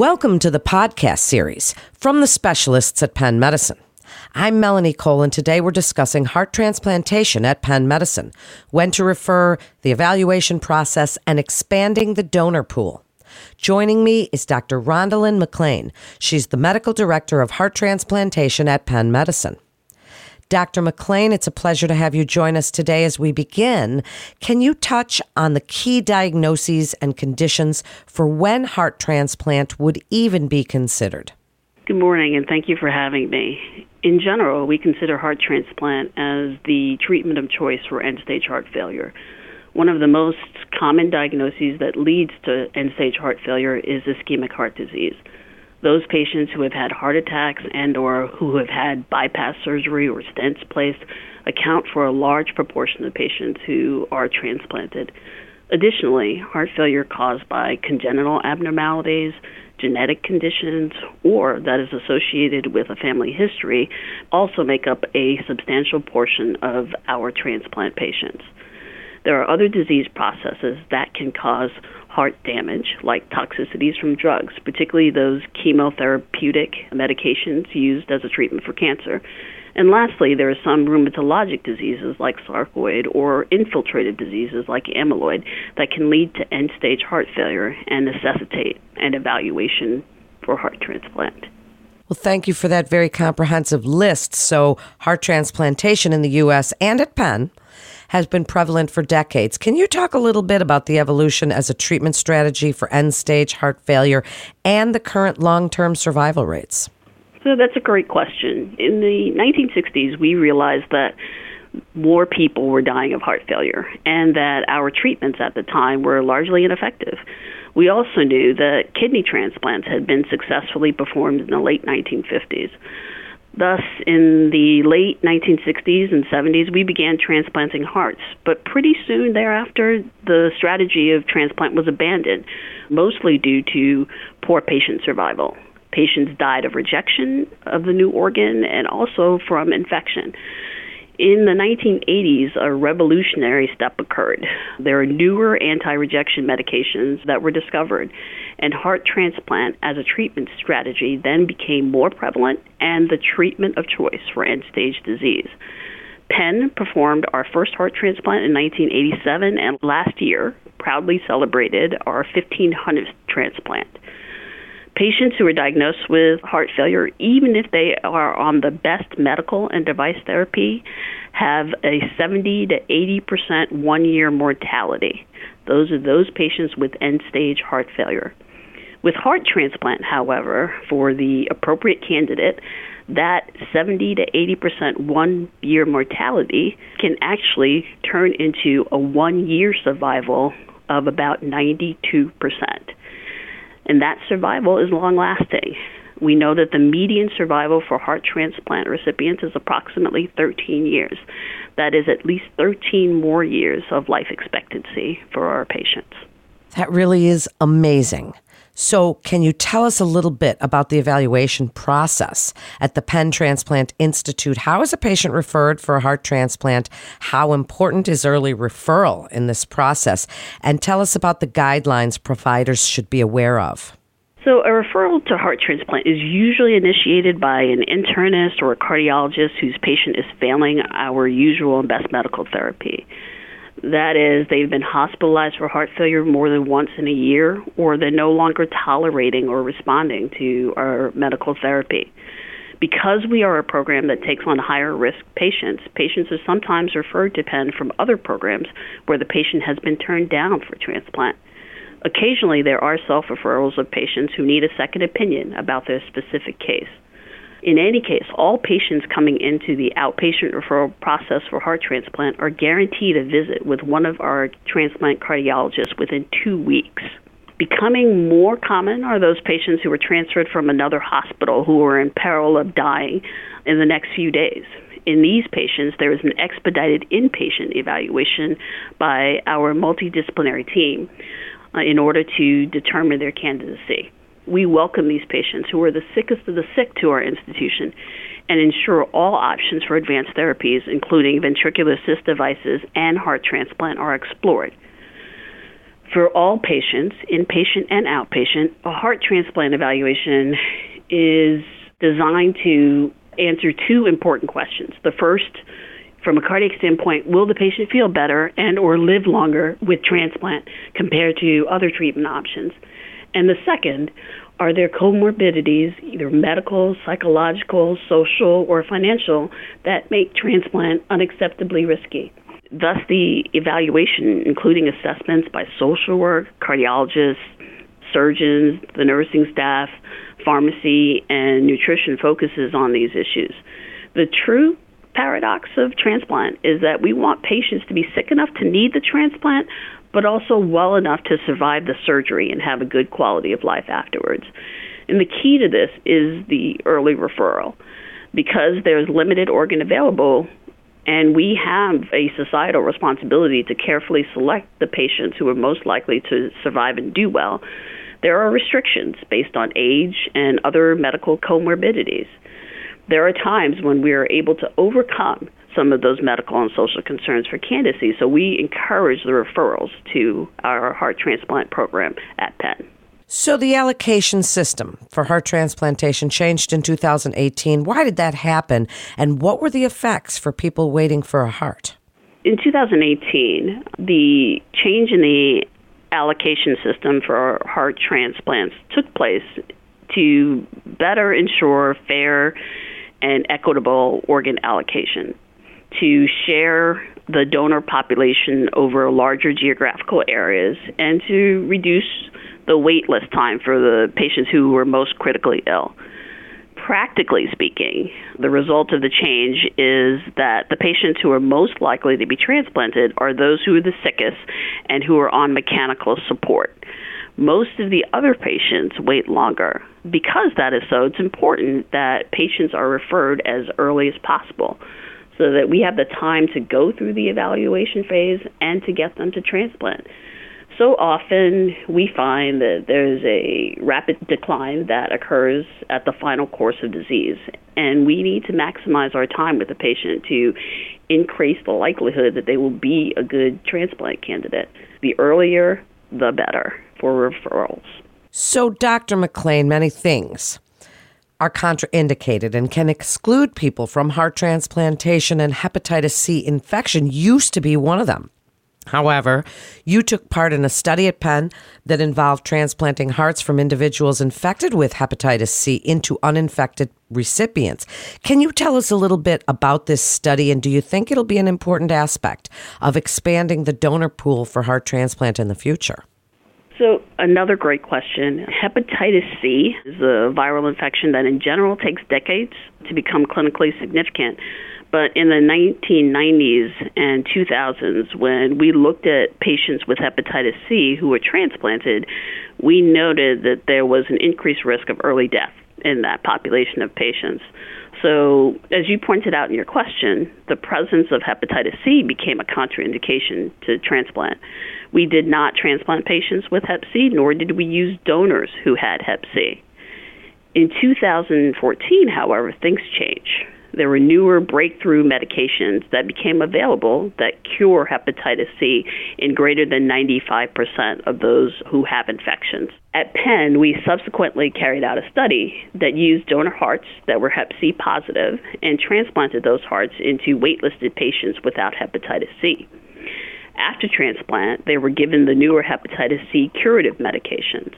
Welcome to the podcast series from the specialists at Penn Medicine. I'm Melanie Cole, and today we're discussing heart transplantation at Penn Medicine, when to refer, the evaluation process, and expanding the donor pool. Joining me is Dr. Rhondalyn McLean. She's the medical director of heart transplantation at Penn Medicine. Dr. McLean, it's a pleasure to have you join us today as we begin. Can you touch on the key diagnoses and conditions for when heart transplant would even be considered? Good morning, and thank you for having me. In general, we consider heart transplant as the treatment of choice for end stage heart failure. One of the most common diagnoses that leads to end stage heart failure is ischemic heart disease those patients who have had heart attacks and or who have had bypass surgery or stents placed account for a large proportion of patients who are transplanted. Additionally, heart failure caused by congenital abnormalities, genetic conditions, or that is associated with a family history also make up a substantial portion of our transplant patients. There are other disease processes that can cause heart damage, like toxicities from drugs, particularly those chemotherapeutic medications used as a treatment for cancer. And lastly, there are some rheumatologic diseases like sarcoid or infiltrative diseases like amyloid that can lead to end stage heart failure and necessitate an evaluation for heart transplant. Well, thank you for that very comprehensive list. So, heart transplantation in the U.S. and at Penn has been prevalent for decades. Can you talk a little bit about the evolution as a treatment strategy for end stage heart failure and the current long term survival rates? So, that's a great question. In the 1960s, we realized that more people were dying of heart failure and that our treatments at the time were largely ineffective. We also knew that kidney transplants had been successfully performed in the late 1950s. Thus, in the late 1960s and 70s, we began transplanting hearts. But pretty soon thereafter, the strategy of transplant was abandoned, mostly due to poor patient survival. Patients died of rejection of the new organ and also from infection. In the 1980s, a revolutionary step occurred. There are newer anti rejection medications that were discovered, and heart transplant as a treatment strategy then became more prevalent and the treatment of choice for end stage disease. Penn performed our first heart transplant in 1987 and last year proudly celebrated our 1500th transplant patients who are diagnosed with heart failure, even if they are on the best medical and device therapy, have a 70 to 80 percent one year mortality. Those are those patients with end stage heart failure. With heart transplant, however, for the appropriate candidate, that 70 to 80 percent one year mortality can actually turn into a one year survival of about 92 percent and that survival is long lasting. We know that the median survival for heart transplant recipients is approximately 13 years. That is at least 13 more years of life expectancy for our patients. That really is amazing. So, can you tell us a little bit about the evaluation process at the Penn Transplant Institute? How is a patient referred for a heart transplant? How important is early referral in this process? And tell us about the guidelines providers should be aware of. So, a referral to heart transplant is usually initiated by an internist or a cardiologist whose patient is failing our usual and best medical therapy. That is, they've been hospitalized for heart failure more than once in a year, or they're no longer tolerating or responding to our medical therapy. Because we are a program that takes on higher risk patients, patients are sometimes referred to Penn from other programs where the patient has been turned down for transplant. Occasionally, there are self referrals of patients who need a second opinion about their specific case. In any case, all patients coming into the outpatient referral process for heart transplant are guaranteed a visit with one of our transplant cardiologists within two weeks. Becoming more common are those patients who are transferred from another hospital who are in peril of dying in the next few days. In these patients, there is an expedited inpatient evaluation by our multidisciplinary team uh, in order to determine their candidacy we welcome these patients who are the sickest of the sick to our institution and ensure all options for advanced therapies, including ventricular assist devices and heart transplant, are explored. For all patients, inpatient and outpatient, a heart transplant evaluation is designed to answer two important questions. The first, from a cardiac standpoint, will the patient feel better and or live longer with transplant compared to other treatment options? And the second, are there comorbidities, either medical, psychological, social, or financial, that make transplant unacceptably risky? Thus, the evaluation, including assessments by social work, cardiologists, surgeons, the nursing staff, pharmacy, and nutrition, focuses on these issues. The true paradox of transplant is that we want patients to be sick enough to need the transplant, but also well enough to survive the surgery and have a good quality of life afterwards. And the key to this is the early referral. Because there's limited organ available, and we have a societal responsibility to carefully select the patients who are most likely to survive and do well, there are restrictions based on age and other medical comorbidities. There are times when we are able to overcome some of those medical and social concerns for candidacy, so we encourage the referrals to our heart transplant program at Penn. So, the allocation system for heart transplantation changed in 2018. Why did that happen? And what were the effects for people waiting for a heart? In 2018, the change in the allocation system for heart transplants took place to better ensure fair and equitable organ allocation, to share the donor population over larger geographical areas, and to reduce the wait list time for the patients who were most critically ill. Practically speaking, the result of the change is that the patients who are most likely to be transplanted are those who are the sickest and who are on mechanical support. Most of the other patients wait longer. Because that is so, it's important that patients are referred as early as possible so that we have the time to go through the evaluation phase and to get them to transplant so often we find that there's a rapid decline that occurs at the final course of disease, and we need to maximize our time with the patient to increase the likelihood that they will be a good transplant candidate. The earlier, the better for referrals. So, Dr. McLean, many things are contraindicated and can exclude people from heart transplantation, and hepatitis C infection used to be one of them. However, you took part in a study at Penn that involved transplanting hearts from individuals infected with hepatitis C into uninfected recipients. Can you tell us a little bit about this study and do you think it'll be an important aspect of expanding the donor pool for heart transplant in the future? So, another great question. Hepatitis C is a viral infection that, in general, takes decades to become clinically significant. But in the 1990s and 2000s, when we looked at patients with hepatitis C who were transplanted, we noted that there was an increased risk of early death in that population of patients. So, as you pointed out in your question, the presence of hepatitis C became a contraindication to transplant. We did not transplant patients with hep C, nor did we use donors who had hep C. In 2014, however, things changed there were newer breakthrough medications that became available that cure hepatitis C in greater than 95% of those who have infections. At Penn, we subsequently carried out a study that used donor hearts that were hep C positive and transplanted those hearts into waitlisted patients without hepatitis C. After transplant, they were given the newer hepatitis C curative medications.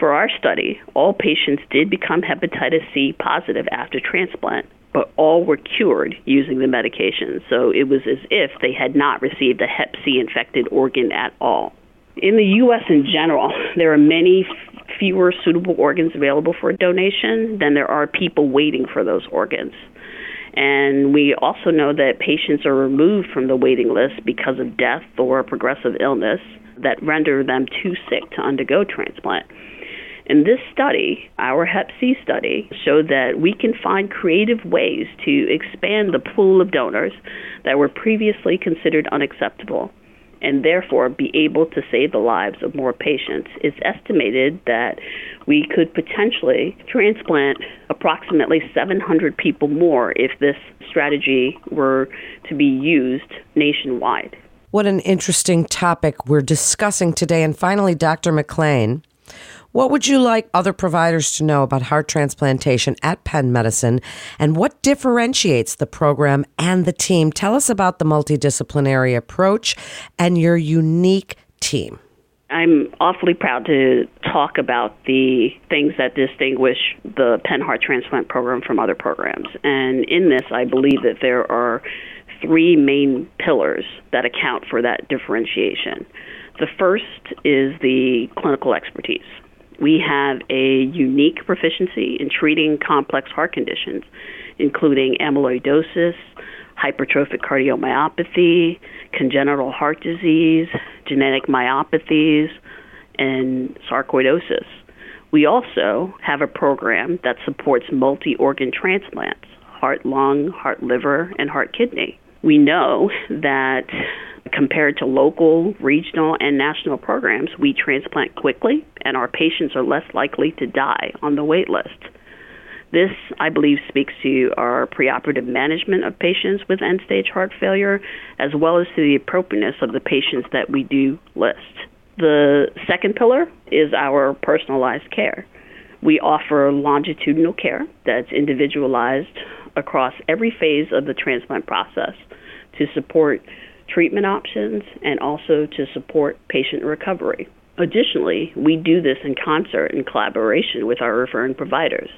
For our study, all patients did become hepatitis C positive after transplant, but all were cured using the medication. So it was as if they had not received a hep C infected organ at all. In the U.S. in general, there are many fewer suitable organs available for donation than there are people waiting for those organs. And we also know that patients are removed from the waiting list because of death or progressive illness that render them too sick to undergo transplant. In this study, our Hep C study, showed that we can find creative ways to expand the pool of donors that were previously considered unacceptable and therefore be able to save the lives of more patients. It's estimated that we could potentially transplant approximately 700 people more if this strategy were to be used nationwide. What an interesting topic we're discussing today. And finally, Dr. McLean, what would you like other providers to know about heart transplantation at Penn Medicine and what differentiates the program and the team? Tell us about the multidisciplinary approach and your unique team. I'm awfully proud to talk about the things that distinguish the Penn Heart Transplant Program from other programs. And in this, I believe that there are three main pillars that account for that differentiation. The first is the clinical expertise. We have a unique proficiency in treating complex heart conditions, including amyloidosis, hypertrophic cardiomyopathy, congenital heart disease, genetic myopathies, and sarcoidosis. We also have a program that supports multi organ transplants heart, lung, heart, liver, and heart, kidney. We know that compared to local, regional, and national programs, we transplant quickly and our patients are less likely to die on the wait list. This, I believe, speaks to our preoperative management of patients with end stage heart failure, as well as to the appropriateness of the patients that we do list. The second pillar is our personalized care. We offer longitudinal care that's individualized across every phase of the transplant process to support treatment options and also to support patient recovery. Additionally, we do this in concert and collaboration with our referring providers.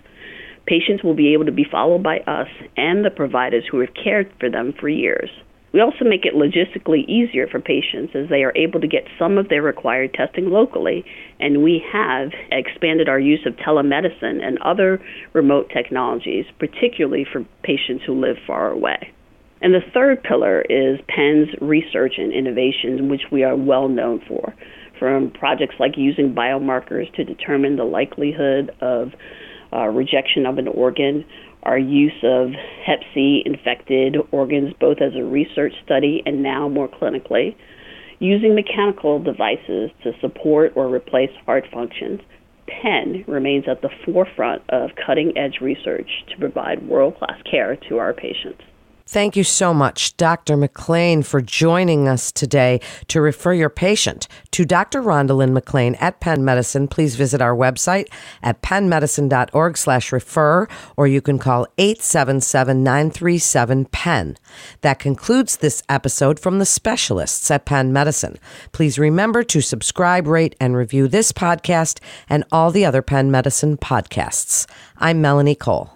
Patients will be able to be followed by us and the providers who have cared for them for years. We also make it logistically easier for patients as they are able to get some of their required testing locally, and we have expanded our use of telemedicine and other remote technologies, particularly for patients who live far away. And the third pillar is Penn's research and innovation, which we are well known for, from projects like using biomarkers to determine the likelihood of uh, rejection of an organ, our use of hep C infected organs, both as a research study and now more clinically, using mechanical devices to support or replace heart functions. Penn remains at the forefront of cutting edge research to provide world class care to our patients. Thank you so much, Dr. McLean, for joining us today to refer your patient to Dr. Rhonda McLean at Penn Medicine. Please visit our website at pennmedicine.org slash refer, or you can call 877-937-PENN. That concludes this episode from the specialists at Penn Medicine. Please remember to subscribe, rate, and review this podcast and all the other Penn Medicine podcasts. I'm Melanie Cole.